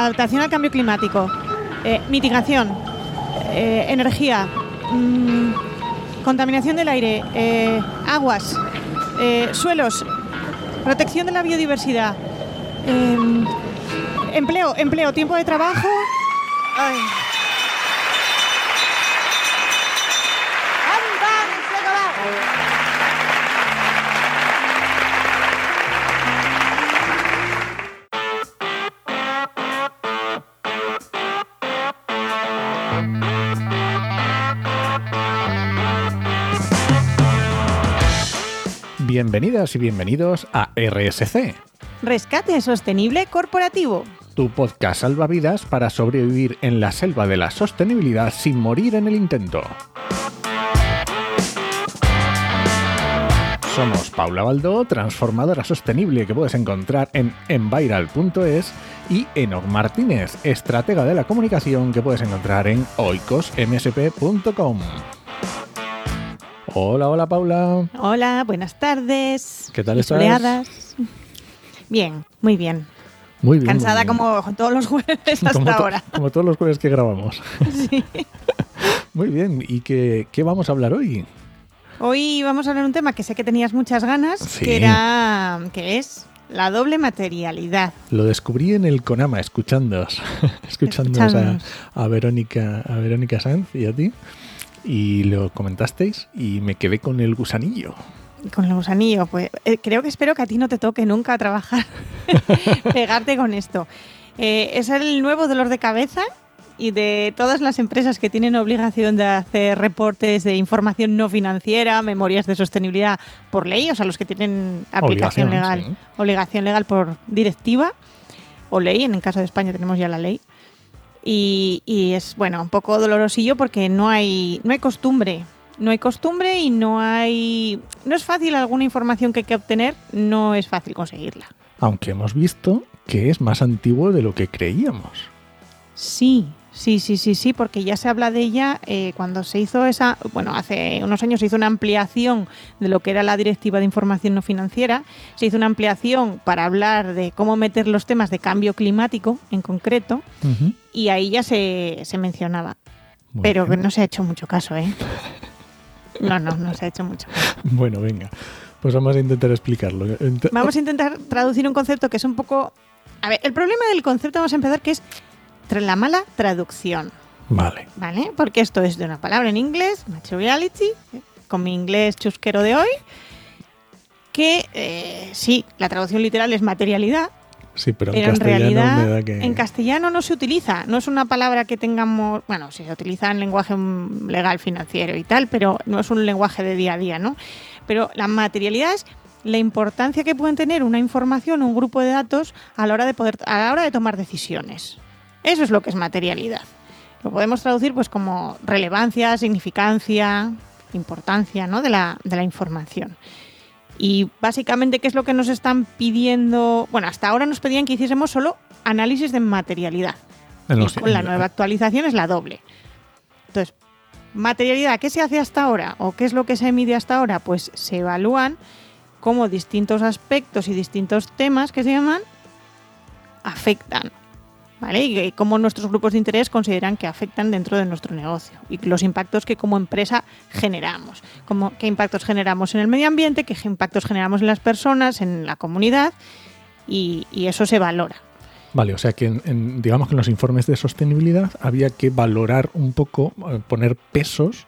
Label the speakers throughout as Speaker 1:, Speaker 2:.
Speaker 1: adaptación al cambio climático, eh, mitigación, eh, energía, mm, contaminación del aire, eh, aguas, suelos, protección de la biodiversidad, em, empleo, empleo, tiempo de trabajo.
Speaker 2: Bienvenidas y bienvenidos a RSC,
Speaker 1: Rescate sostenible corporativo.
Speaker 2: tu podcast salvavidas para sobrevivir en la selva de la sostenibilidad sin morir en el intento. Somos Paula Baldó, transformadora sostenible que puedes encontrar en enviral.es y Enoc Martínez, estratega de la comunicación que puedes encontrar en oicosmsp.com. Hola, hola Paula.
Speaker 1: Hola, buenas tardes.
Speaker 2: ¿Qué tal estás?
Speaker 1: soleadas. Bien, muy bien.
Speaker 2: Muy bien. muy
Speaker 1: Cansada
Speaker 2: bien.
Speaker 1: como todos los jueves hasta
Speaker 2: como,
Speaker 1: ahora.
Speaker 2: como todos los jueves que grabamos.
Speaker 1: Sí.
Speaker 2: Muy bien, ¿y qué, qué vamos a hablar hoy?
Speaker 1: Hoy vamos a hablar de un tema que sé que tenías muchas ganas,
Speaker 2: Sí.
Speaker 1: que era que es la doble materialidad.
Speaker 2: Lo descubrí en el Conama, escuchándoos, escuchándoos a, Verónica, a Verónica Sanz y a ti. Y lo comentasteis y me quedé con el gusanillo.
Speaker 1: Con el gusanillo, pues eh, creo que espero que a ti no te toque nunca trabajar, pegarte con esto. Eh, es el nuevo dolor de cabeza y de todas las empresas que tienen obligación de hacer reportes de información no financiera, memorias de sostenibilidad por ley, o sea, los que tienen aplicación
Speaker 2: Obligación,
Speaker 1: legal,
Speaker 2: sí.
Speaker 1: obligación legal por directiva o ley, en el caso de España tenemos ya la ley. Y, y es, bueno, un poco dolorosillo porque no hay, no hay costumbre. No hay costumbre y no hay. No es fácil alguna información que hay que obtener, no es fácil conseguirla.
Speaker 2: Aunque hemos visto que es más antiguo de lo que creíamos.
Speaker 1: Sí, sí, sí, sí, sí, porque ya se habla de ella eh, cuando se hizo esa. Bueno, hace unos años se hizo una ampliación de lo que era la Directiva de Información No Financiera. Se hizo una ampliación para hablar de cómo meter los temas de cambio climático en concreto. Y ahí ya se, se mencionaba.
Speaker 2: Muy
Speaker 1: pero que no se ha hecho mucho caso, ¿eh? No, no, no se ha hecho mucho caso.
Speaker 2: Bueno, venga. Pues vamos a intentar explicarlo. Ent-
Speaker 1: Vamos a intentar traducir un concepto que es un poco... A ver, el problema del concepto, vamos a empezar, que es la mala traducción,
Speaker 2: Vale.
Speaker 1: ¿vale? Porque esto es de una palabra en inglés, materiality, con mi inglés chusquero de hoy, que eh, sí, la traducción literal es materialidad,
Speaker 2: Sí, pero,
Speaker 1: pero
Speaker 2: en
Speaker 1: en
Speaker 2: castellano
Speaker 1: realidad
Speaker 2: me da que...
Speaker 1: en castellano no se utiliza, no es una palabra que tengamos, bueno, sí se utiliza en lenguaje mm, legal financiero y tal, pero no es un lenguaje de día a día, ¿no? Pero la materialidad es la importancia que pueden tener una información, un grupo de datos a la hora de poder a la hora de tomar decisiones. Eso es lo que es materialidad. Lo podemos traducir pues como relevancia, significancia, importancia, ¿no? de la de la información. Y básicamente, ¿qué es lo que nos están pidiendo? Bueno, hasta ahora nos pedían que hiciésemos solo análisis de materialidad.
Speaker 2: los-
Speaker 1: con la nueva actualización es la doble. Entonces, materialidad, ¿qué se hace hasta ahora? ¿O qué es lo que se mide hasta ahora? Pues se evalúan cómo distintos aspectos y distintos temas que se llaman afectan. Y cómo nuestros grupos de interés consideran que afectan dentro de nuestro negocio y los impactos que como empresa generamos. Como, qué impactos generamos en el medio ambiente, qué impactos generamos en las personas, en la comunidad y, eso se valora.
Speaker 2: Vale, o sea que digamos que en los informes de sostenibilidad había que valorar un poco, eh, poner pesos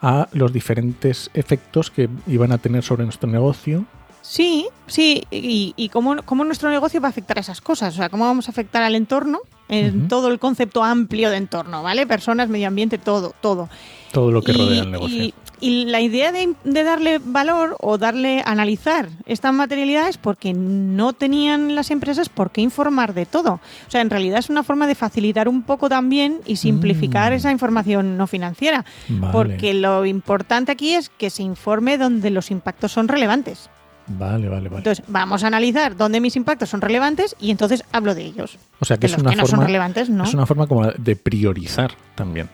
Speaker 2: a los diferentes efectos que iban a tener sobre nuestro negocio.
Speaker 1: Sí, sí, y, y cómo, cómo nuestro negocio va a afectar a esas cosas, o sea, cómo vamos a afectar al entorno, en todo el concepto amplio de entorno, ¿vale? Personas, medio ambiente, todo, todo.
Speaker 2: Todo lo que
Speaker 1: y,
Speaker 2: rodea el negocio.
Speaker 1: y- y la idea de, de darle valor o darle, analizar esta materialidad es porque no tenían las empresas por qué informar de todo. O sea, en realidad es una forma de facilitar un poco también y simplificar
Speaker 2: Mm.
Speaker 1: esa información no financiera.
Speaker 2: Vale,
Speaker 1: Porque lo importante aquí es que se informe donde los impactos son relevantes.
Speaker 2: Vale, vale, vale.
Speaker 1: Entonces, vamos a analizar dónde mis impactos son relevantes y entonces hablo de ellos.
Speaker 2: o sea que
Speaker 1: De
Speaker 2: es
Speaker 1: los
Speaker 2: una,
Speaker 1: que no son
Speaker 2: forma,
Speaker 1: relevantes, no.
Speaker 2: es una forma como de priorizar también.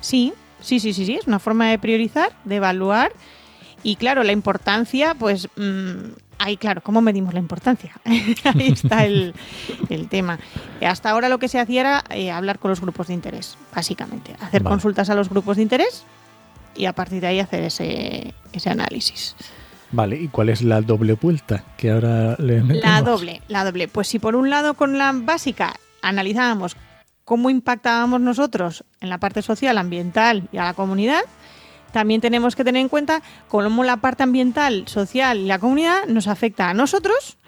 Speaker 1: Sí, sí, sí, sí, sí. Es una forma de priorizar, de evaluar. Y claro, la importancia, pues mm, ahí, claro, ¿cómo medimos la importancia? ahí está el, tema. Hasta ahora lo que se hacía era eh, hablar con los grupos de interés, básicamente. Hacer consultas a los grupos de interés y a partir de ahí hacer ese, ese análisis.
Speaker 2: Vale, ¿y cuál es la doble vuelta que ahora le metemos?
Speaker 1: La doble, la doble. Pues si por un lado con la básica analizábamos cómo impactábamos nosotros en la parte social, ambiental y a la comunidad, también tenemos que tener en cuenta cómo la parte ambiental, social y la comunidad nos afecta a nosotros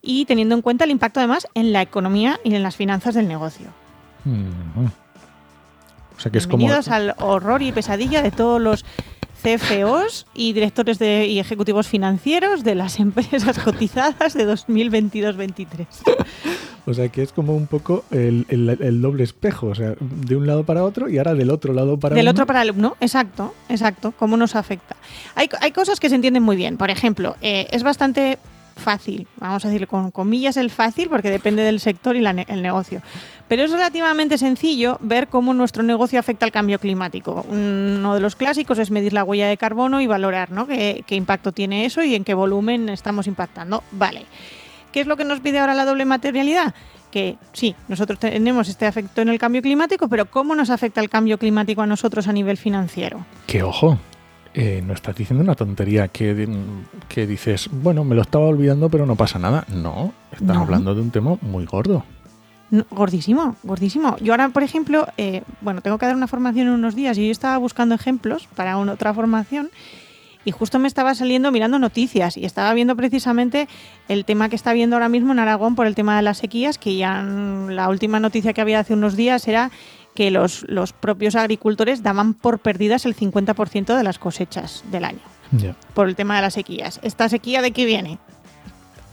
Speaker 1: y teniendo en cuenta el impacto además en la economía y en las finanzas del negocio.
Speaker 2: O sea que
Speaker 1: Bienvenidos
Speaker 2: es como...
Speaker 1: al horror y pesadilla de todos los CFOs y directores de, y ejecutivos financieros de las empresas cotizadas de 2022-23.
Speaker 2: O sea que es como un poco el, doble espejo, o sea, de un lado para otro y ahora del otro lado para
Speaker 1: Del otro para el no, exacto, exacto, cómo nos afecta. Hay, hay cosas que se entienden muy bien. Por ejemplo, eh, es bastante fácil, vamos a decir con comillas el fácil, porque depende del sector y el negocio. Pero es relativamente sencillo ver cómo nuestro negocio afecta al cambio climático. Uno de los clásicos es medir la huella de carbono y valorar ¿no? qué, impacto tiene eso y en qué volumen estamos impactando. Vale. ¿Qué es lo que nos pide ahora la doble materialidad? Que sí, nosotros tenemos este efecto en el cambio climático, pero ¿cómo nos afecta el cambio climático a nosotros a nivel financiero?
Speaker 2: Que ojo, eh, no estás diciendo una tontería que, que, dices, bueno, me lo estaba olvidando, pero no pasa nada. No, estás hablando de un tema muy gordo.
Speaker 1: gordísimo, gordísimo. Yo ahora, por ejemplo, eh, bueno, tengo que dar una formación en unos días y yo estaba buscando ejemplos para una, otra formación y justo me estaba saliendo mirando noticias y estaba viendo precisamente el tema que está viendo ahora mismo en Aragón por el tema de las sequías, que ya la última noticia que había hace unos días era que los, los propios agricultores daban por perdidas el 50% de las cosechas del año. Por el tema de las sequías. ¿Esta sequía de qué viene?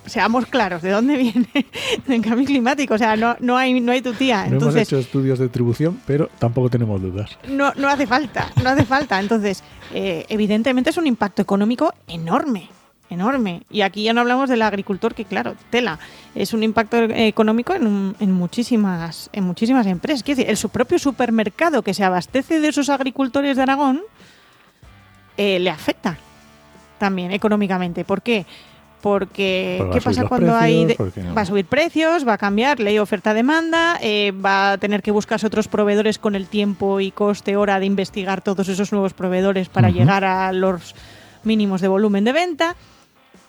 Speaker 1: Seamos claros, ¿de dónde viene? Del cambio climático. O sea, no, no, hay, no hay tu tía.
Speaker 2: No hemos hecho estudios de tribución, pero tampoco tenemos dudas.
Speaker 1: No, no hace falta, no hace falta. Entonces, eh, evidentemente es un impacto económico enorme enorme. Y aquí ya no hablamos del agricultor, que claro, tela, es un impacto económico en, en muchísimas, en muchísimas empresas. Quiero decir, el su propio supermercado que se abastece de esos agricultores de Aragón eh, le afecta también económicamente. ¿Por qué? Porque, ¿qué pasa cuando hay... Va a subir precios, va a cambiar ley oferta-demanda, eh, va a tener que buscarse otros proveedores con el tiempo y coste hora de investigar todos esos nuevos proveedores para llegar a los mínimos de volumen de venta.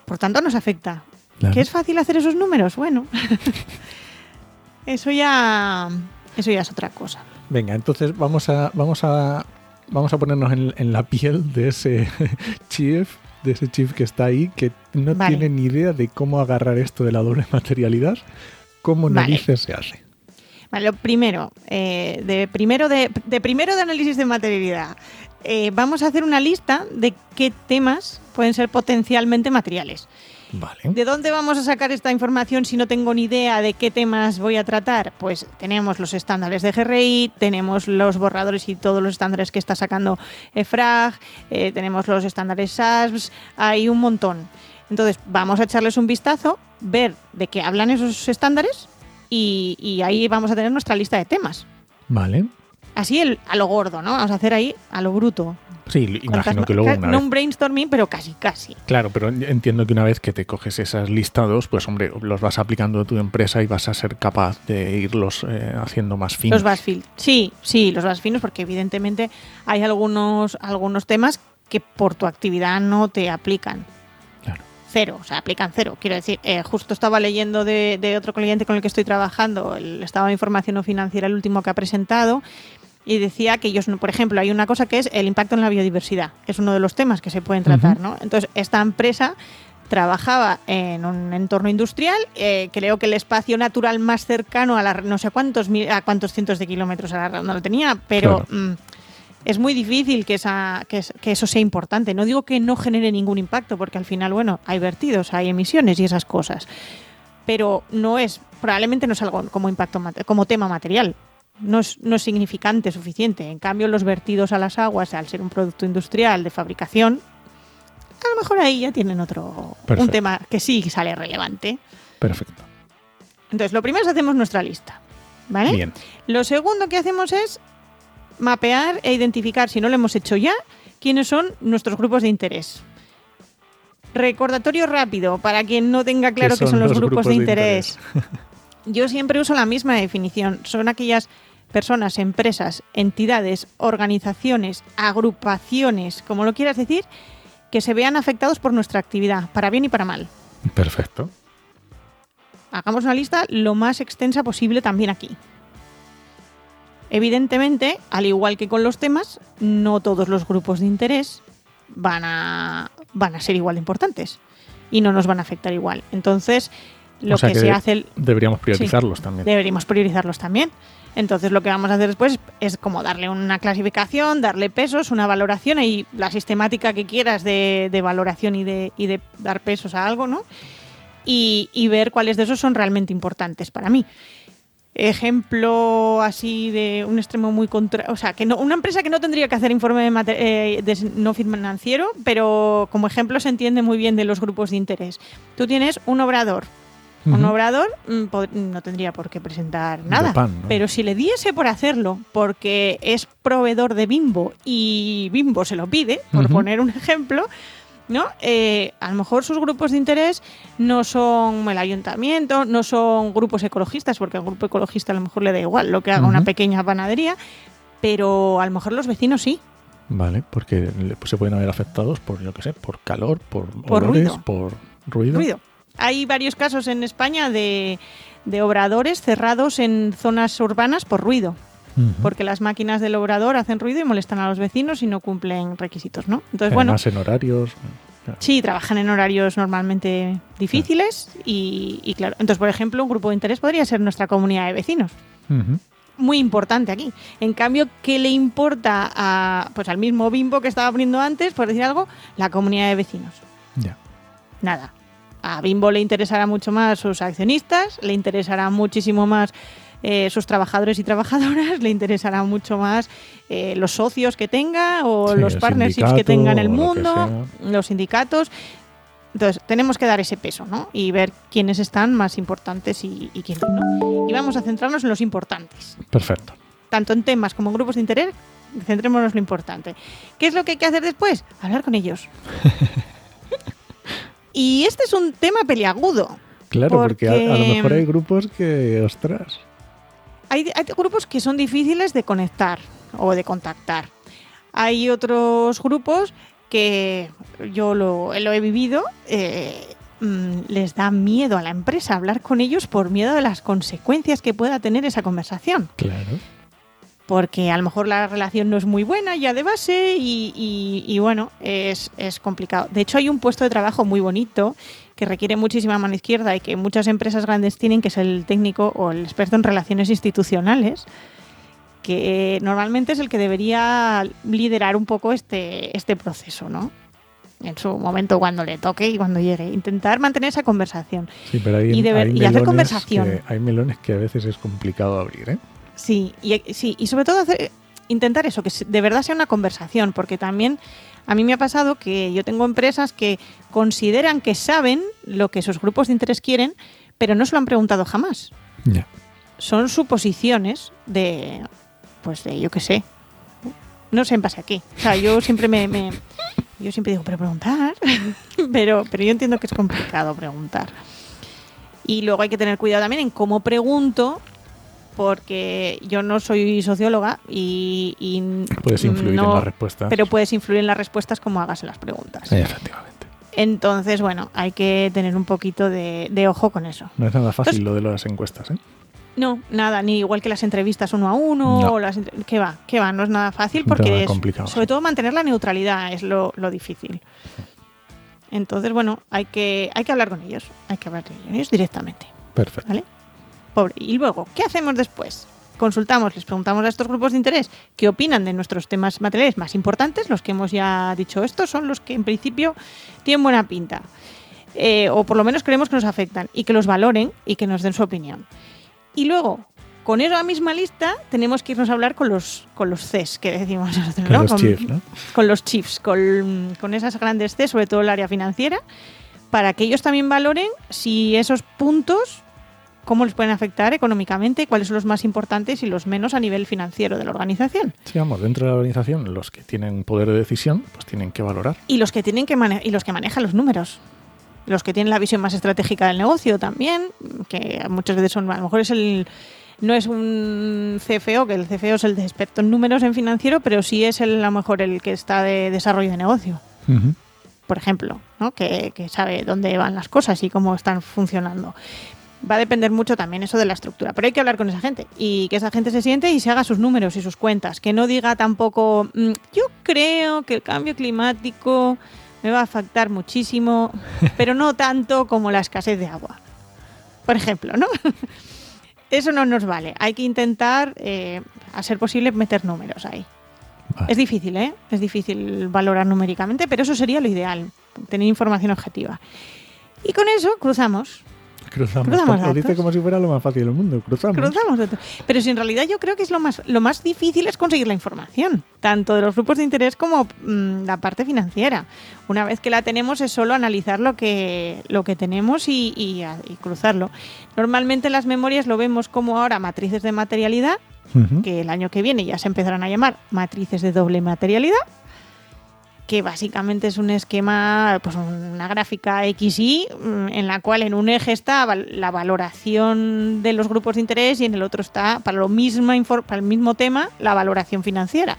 Speaker 1: Por tanto, nos afecta. ¿Que es fácil hacer esos números? Bueno, eso ya, eso ya es otra cosa.
Speaker 2: Venga, entonces vamos a, vamos a, vamos a ponernos en, la piel de ese chief, de ese chief que está ahí, que no tiene ni idea de cómo agarrar esto de la doble materialidad. ¿Cómo narices se hace?
Speaker 1: Vale, lo primero, eh, de primero de, de, primero de análisis de materialidad. Eh, vamos a hacer una lista de qué temas pueden ser potencialmente materiales. ¿De dónde vamos a sacar esta información si no tengo ni idea de qué temas voy a tratar? Pues tenemos los estándares de GRI, tenemos los borradores y todos los estándares que está sacando EFRAG, eh, tenemos los estándares SASB, hay un montón. Entonces, vamos a echarles un vistazo, ver de qué hablan esos estándares y, y ahí vamos a tener nuestra lista de temas.
Speaker 2: Vale
Speaker 1: así el, a lo gordo, ¿no? Vamos a hacer ahí a lo bruto.
Speaker 2: Sí, imagino que luego
Speaker 1: una No un brainstorming, pero casi, casi.
Speaker 2: Claro, pero entiendo que una vez que te coges esas listados, pues hombre, los vas aplicando a tu empresa y vas a ser capaz de irlos eh, haciendo más finos.
Speaker 1: Los vas Sí, sí, los vas finos porque evidentemente hay algunos, algunos temas que por tu actividad no te aplican. Cero, o sea, aplican cero. Quiero decir, eh, justo estaba leyendo de, de otro cliente con el que estoy trabajando el estado de información no financiera, el último que ha presentado, y decía que ellos, por ejemplo, hay una cosa que es el impacto en la biodiversidad. Es uno de los temas que se pueden tratar, ¿no? Entonces, esta empresa trabajaba en un entorno industrial, eh, creo que el espacio natural más cercano a la no sé cuántos a cuántos cientos de kilómetros a la no lo tenía, pero mm, es muy difícil que, esa, que, que, eso sea importante. No digo que no genere ningún impacto, porque al final, bueno, hay vertidos, hay emisiones y esas cosas. Pero no es, probablemente no es algo como impacto como tema material no es, no es significante, suficiente. En cambio, los vertidos a las aguas, al ser un producto industrial de fabricación, a lo mejor ahí ya tienen otro un tema que sí sale relevante.
Speaker 2: Perfecto.
Speaker 1: Entonces, lo primero es hacemos nuestra lista. ¿Vale?
Speaker 2: Bien.
Speaker 1: Lo segundo que hacemos es mapear e identificar, si no lo hemos hecho ya, quiénes son nuestros grupos de interés. Recordatorio rápido para quien no tenga claro qué son, los, grupos, de, interés. Yo siempre uso la misma definición. Son aquellas personas, empresas, entidades, organizaciones, agrupaciones, como lo quieras decir, que se vean afectados por nuestra actividad, para bien y para mal.
Speaker 2: Perfecto.
Speaker 1: Hagamos una lista lo más extensa posible también aquí. Evidentemente, al igual que con los temas, no todos los grupos de interés van a, van a ser igual de importantes y no nos van a afectar igual. Entonces, lo que, se hace...
Speaker 2: Deberíamos priorizarlos también.
Speaker 1: Deberíamos priorizarlos también. Entonces lo que vamos a hacer después es como darle una clasificación, darle pesos, una valoración y la sistemática que quieras de, valoración y de, y de, dar pesos a algo, ¿no? Y, y, ver cuáles de esos son realmente importantes para mí. Ejemplo así de un extremo muy contra... O sea, que no, una empresa que no tendría que hacer informe de, eh, de no financiero, pero como ejemplo se entiende muy bien de los grupos de interés. Tú tienes un obrador, un obrador mm, no tendría por qué presentar nada. Pero si le diese por hacerlo, porque es proveedor de Bimbo y Bimbo se lo pide, por poner un ejemplo, ¿no? Eh, a lo mejor sus grupos de interés no son el ayuntamiento, no son grupos ecologistas, porque al grupo ecologista a lo mejor le da igual lo que haga una pequeña panadería, pero a lo mejor los vecinos sí.
Speaker 2: Vale, porque se pueden haber afectados por, yo qué sé, por calor, por, olores, por ruido.
Speaker 1: ruido. Hay varios casos en España de, obradores cerrados en zonas urbanas por ruido. Porque las máquinas del obrador hacen ruido y molestan a los vecinos y no cumplen requisitos, ¿no?
Speaker 2: Entonces, bueno. en horarios.
Speaker 1: Sí, trabajan en horarios normalmente difíciles y, claro. Entonces, por ejemplo, un grupo de interés podría ser nuestra comunidad de vecinos. Muy importante aquí. En cambio, ¿qué le importa a, pues al mismo bimbo que estaba poniendo antes, por decir algo, la comunidad de vecinos?
Speaker 2: Ya.
Speaker 1: Nada a Bimbo le interesará mucho más sus accionistas, le interesará muchísimo más eh, sus trabajadores y trabajadoras, le interesará mucho más eh, los socios que tenga o los partnerships que tenga en el mundo, los sindicatos. Entonces, tenemos que dar ese peso, ¿no? Y ver quiénes están más importantes y, quiénes no. Y vamos a centrarnos en los importantes.
Speaker 2: Perfecto.
Speaker 1: Tanto en temas como en grupos de interés, centrémonos en lo importante. ¿Qué es lo que hay que hacer después? Hablar con ellos. Y este es un tema peliagudo.
Speaker 2: Claro, porque, a, lo mejor hay grupos que, ostras.
Speaker 1: Hay, grupos que son difíciles de conectar o de contactar. Hay otros grupos que yo lo, he vivido, eh, mm, les da miedo a la empresa hablar con ellos por miedo de las consecuencias que pueda tener esa conversación.
Speaker 2: Claro
Speaker 1: porque a lo mejor la relación no es muy buena ya de base y, bueno, es, complicado. De hecho, hay un puesto de trabajo muy bonito que requiere muchísima mano izquierda y que muchas empresas grandes tienen, que es el técnico o el experto en relaciones institucionales, que normalmente es el que debería liderar un poco este, este proceso, ¿no? en su momento cuando le toque y cuando llegue. Intentar mantener esa conversación.
Speaker 2: Sí, pero hay,
Speaker 1: y,
Speaker 2: hay
Speaker 1: hacer conversación.
Speaker 2: hay melones que a veces es complicado abrir, ¿eh?
Speaker 1: Sí, y, sí, y sobre todo intentar eso, que de verdad sea una conversación, porque también a mí me ha pasado que yo tengo empresas que consideran que saben lo que sus grupos de interés quieren, pero no se lo han preguntado jamás. Son suposiciones de, pues de, yo qué sé, no sé en base a qué. O sea, yo siempre me, me yo siempre digo, pero preguntar, pero, pero yo entiendo que es complicado preguntar. Y luego hay que tener cuidado también en cómo pregunto porque yo no soy socióloga y,
Speaker 2: puedes influir en las respuestas.
Speaker 1: Pero puedes influir en las respuestas como hagas en las preguntas.
Speaker 2: efectivamente.
Speaker 1: Entonces, bueno, hay que tener un poquito de, ojo con eso.
Speaker 2: No es nada fácil lo de las encuestas, ¿eh?
Speaker 1: No, nada, ni igual que las entrevistas uno a uno, o las que va, que va, no es nada fácil porque es,
Speaker 2: complicado,
Speaker 1: sobre todo mantener la neutralidad es lo, difícil. Entonces, bueno, hay que, hay que hablar con ellos, hay que hablar con ellos directamente.
Speaker 2: Perfecto.
Speaker 1: ¿Vale? Y luego, ¿qué hacemos después? Consultamos, les preguntamos a estos grupos de interés qué opinan de nuestros temas materiales más importantes, los que hemos ya dicho, estos son los que en principio tienen buena pinta. Eh, o por lo menos creemos que nos afectan y que los valoren y que nos den su opinión. Y luego, con esa misma lista, tenemos que irnos a hablar con los, con los CES, que decimos
Speaker 2: Con los chiefs, ¿no?
Speaker 1: Con los chiefs, con, con esas grandes CES, sobre todo el área financiera, para que ellos también valoren si esos puntos cómo les pueden afectar económicamente, cuáles son los más importantes y los menos a nivel financiero de la organización.
Speaker 2: Sí, vamos, dentro de la organización, los que tienen poder de decisión, pues tienen que valorar.
Speaker 1: Y los que tienen que y los que manejan los números. Los que tienen la visión más estratégica del negocio también, que muchas veces son, a lo mejor es el no es un CFO, que el CFO es el de experto en números en financiero, pero sí es el, a lo mejor el que está de desarrollo de negocio
Speaker 2: Ujú.
Speaker 1: por ejemplo, ¿no? que, que sabe dónde van las cosas y cómo están funcionando. Va a depender mucho también eso de la estructura, pero hay que hablar con esa gente y que esa gente se siente y se haga sus números y sus cuentas, que no diga tampoco, "Mm, yo creo que el cambio climático me va a afectar muchísimo, pero no tanto como la escasez de agua, por ejemplo, ¿no? Eso no nos vale. Hay que intentar, eh, a ser posible, meter números ahí.
Speaker 2: Vale.
Speaker 1: Es difícil, ¿eh? Es difícil valorar numéricamente, pero eso sería lo ideal, tener información objetiva. Y con eso cruzamos.
Speaker 2: Cruzamos.
Speaker 1: Cruzamos
Speaker 2: Lo dice como si fuera lo más fácil del mundo. Cruzamos.
Speaker 1: Cruzamos. datos. Pero si en realidad yo creo que es lo más, lo más difícil es conseguir la información, tanto de los grupos de interés como mm, la parte financiera. Una vez que la tenemos es solo analizar lo que, lo que tenemos y, y cruzarlo. Normalmente en las memorias lo vemos como ahora matrices de materialidad, que el año que viene ya se empezarán a llamar matrices de doble materialidad, que básicamente es un esquema, pues una gráfica XY, mm, en la cual en un eje está la valoración de los grupos de interés y en el otro está, para, lo mismo, para el mismo tema, la valoración financiera.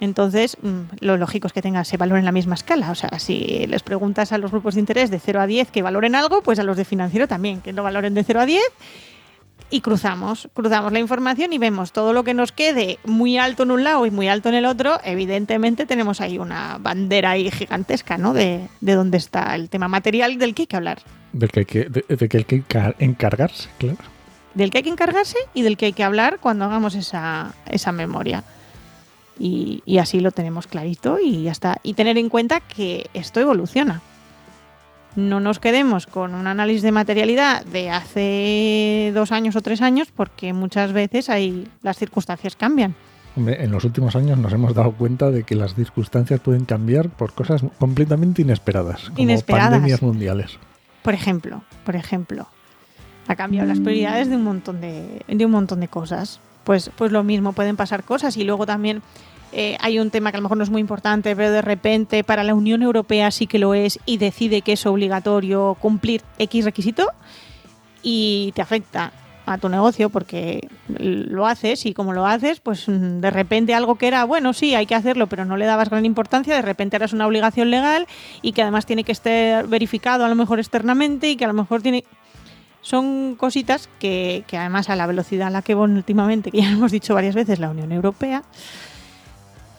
Speaker 1: Entonces, mm, lo lógico es que tengan ese valor en la misma escala. O sea, si les preguntas a los grupos de interés de 0 a 10 que valoren algo, pues a los de financiero también, que lo valoren de 0 a 10 y cruzamos, cruzamos la información y vemos todo lo que nos quede muy alto en un lado y muy alto en el otro. Evidentemente tenemos ahí una bandera ahí gigantesca, ¿no? De, de dónde está el tema material del que hay que hablar.
Speaker 2: Del que hay que, de, de que hay que encar- encargarse, claro.
Speaker 1: Del que hay que encargarse y del que hay que hablar cuando hagamos esa, esa memoria. Y, y así lo tenemos clarito y ya está. Y tener en cuenta que esto evoluciona. No nos quedemos con un análisis de materialidad de hace dos años o tres años porque muchas veces ahí las circunstancias cambian.
Speaker 2: Hombre, en los últimos años nos hemos dado cuenta de que las circunstancias pueden cambiar por cosas completamente inesperadas, como
Speaker 1: Inesperadas.
Speaker 2: pandemias mundiales.
Speaker 1: Por ejemplo, por ejemplo, ha cambiado las prioridades de un montón de, de un montón de cosas. Pues, pues lo mismo, pueden pasar cosas y luego también eh, hay un tema que a lo mejor no es muy importante, pero de repente para la Unión Europea sí que lo es y decide que es obligatorio cumplir X requisito y te afecta a tu negocio porque lo haces y como lo haces, pues mm, de repente algo que era, bueno, sí, hay que hacerlo, pero no le dabas gran importancia, de repente es una obligación legal y que además tiene que estar verificado a lo mejor externamente y que a lo mejor tiene... Son cositas que, además a la velocidad a la que últimamente, que ya hemos dicho varias veces, la Unión Europea,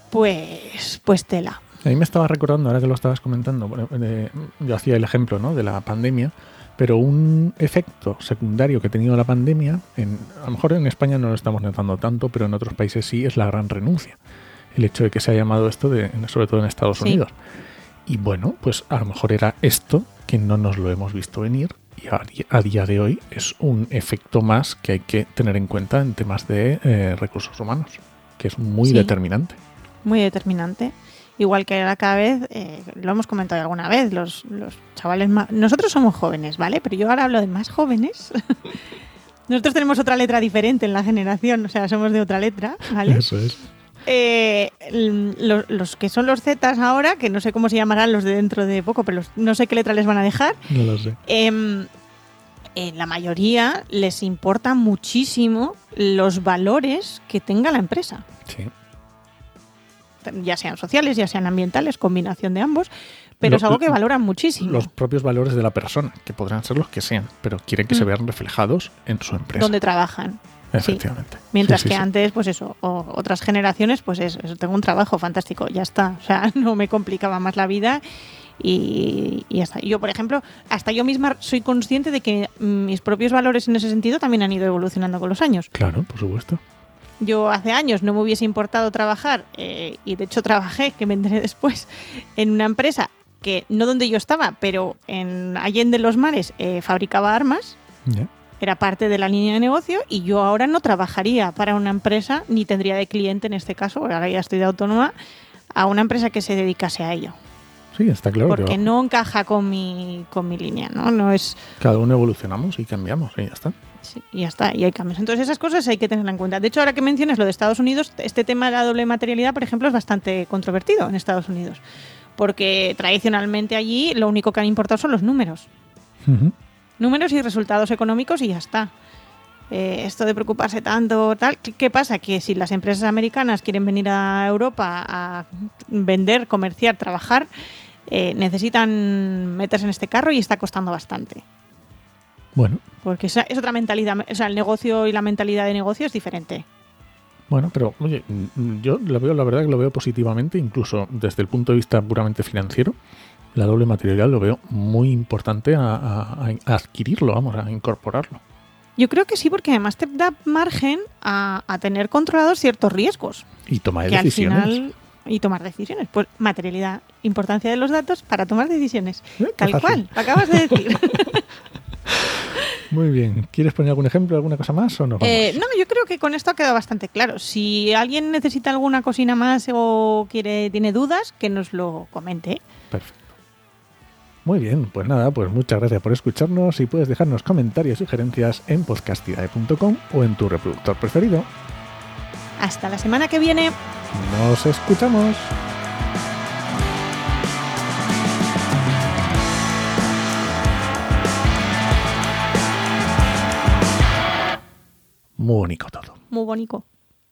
Speaker 1: pues, pues tela.
Speaker 2: A mí me estaba recordando, ahora que lo estabas comentando, de- yo hacía el ejemplo ¿no? de la pandemia, pero un efecto secundario que ha tenido la pandemia, en, a lo mejor en España no lo estamos notando tanto, pero en otros países sí, es la gran renuncia. El hecho de que se haya llamado esto, de, sobre todo en Estados
Speaker 1: Sí.
Speaker 2: Unidos. Y bueno, pues a lo mejor era esto que no nos lo hemos visto venir y a, día de hoy es un efecto más que hay que tener en cuenta en temas de eh, recursos humanos, que es muy
Speaker 1: Sí.
Speaker 2: determinante.
Speaker 1: Muy determinante. Igual que ahora cada vez, eh, lo hemos comentado alguna vez, los, los chavales más... Nosotros somos jóvenes, ¿vale? Pero yo ahora hablo de más jóvenes. Nosotros tenemos otra letra diferente en la generación, o sea, somos de otra letra, ¿vale?
Speaker 2: Eso es.
Speaker 1: Eh, l- lo- los, que son los Zetas ahora, que no sé cómo se llamarán los de dentro de poco, pero los- no sé qué letra les van a dejar,
Speaker 2: No lo sé.
Speaker 1: en la mayoría les importa muchísimo los valores que tenga la empresa
Speaker 2: Sí.
Speaker 1: Ya sean sociales, ya sean ambientales, combinación de ambos, pero
Speaker 2: Lo-
Speaker 1: es algo que valoran muchísimo.
Speaker 2: los propios valores de la persona, que podrán ser los que sean, pero quieren que se
Speaker 1: Mm.
Speaker 2: vean reflejados en su empresa.
Speaker 1: donde trabajan.
Speaker 2: Efectivamente.
Speaker 1: Mientras
Speaker 2: Sí, sí,
Speaker 1: que antes, pues eso, o otras generaciones, pues eso, eso, tengo un trabajo fantástico, ya está. O sea, no me complicaba más la vida y, y ya está. Yo, por ejemplo, hasta yo misma soy consciente de que mis propios valores en ese sentido también han ido evolucionando con los años.
Speaker 2: Claro, por supuesto.
Speaker 1: Yo hace años no me hubiese importado trabajar, eh, y de hecho trabajé, que me enteré después, en una empresa que no donde yo estaba, pero en Allende los Mares eh, fabricaba armas, era parte de la línea de negocio y yo ahora no trabajaría para una empresa, ni tendría de cliente en este caso, ahora ya estoy de autónoma, a una empresa que se dedicase a ello.
Speaker 2: Sí, está claro.
Speaker 1: porque no encaja con mi, con mi línea, ¿no? No es...
Speaker 2: Cada uno evolucionamos y cambiamos y ya está.
Speaker 1: Sí, y ya está, y hay cambios. Entonces esas cosas hay que tenerlas en cuenta. De hecho, ahora que mencionas lo de Estados Unidos, este tema de la doble materialidad, por ejemplo, es bastante controvertido en Estados Unidos. Porque tradicionalmente allí lo único que han importado son los números. Números y resultados económicos y ya está. Eh, esto de preocuparse tanto, tal, ¿qué, qué pasa? Que si las empresas americanas quieren venir a Europa a vender, comerciar, trabajar, eh, necesitan meterse en este carro y está costando bastante.
Speaker 2: Bueno,
Speaker 1: Porque esa es otra mentalidad, o sea, el negocio y la mentalidad de negocio es diferente.
Speaker 2: bueno, pero oye, mm, yo lo veo, la verdad que lo veo positivamente, incluso desde el punto de vista puramente financiero. La doble materialidad lo veo muy importante a, a- a adquirirlo, vamos, a incorporarlo.
Speaker 1: Yo creo que sí, porque además te da margen a, a tener controlados ciertos riesgos.
Speaker 2: Y toma de
Speaker 1: que
Speaker 2: decisiones.
Speaker 1: al final y tomar decisiones. Pues materialidad, importancia de los datos para tomar decisiones.
Speaker 2: Eh,
Speaker 1: Tal cual, lo acabas de decir.
Speaker 2: Muy bien. ¿Quieres poner algún ejemplo, alguna cosa más o no? Vamos?
Speaker 1: Eh, no, yo creo que con esto ha quedado bastante claro. Si alguien necesita alguna cosina más o quiere tiene dudas, que nos lo comente.
Speaker 2: Perfecto. Muy bien, pues nada, pues muchas gracias por escucharnos y puedes dejarnos comentarios y sugerencias en podcastidae.com o en tu reproductor preferido.
Speaker 1: Hasta la semana que viene.
Speaker 2: Nos escuchamos. Muy bonito todo.
Speaker 1: Muy bonito.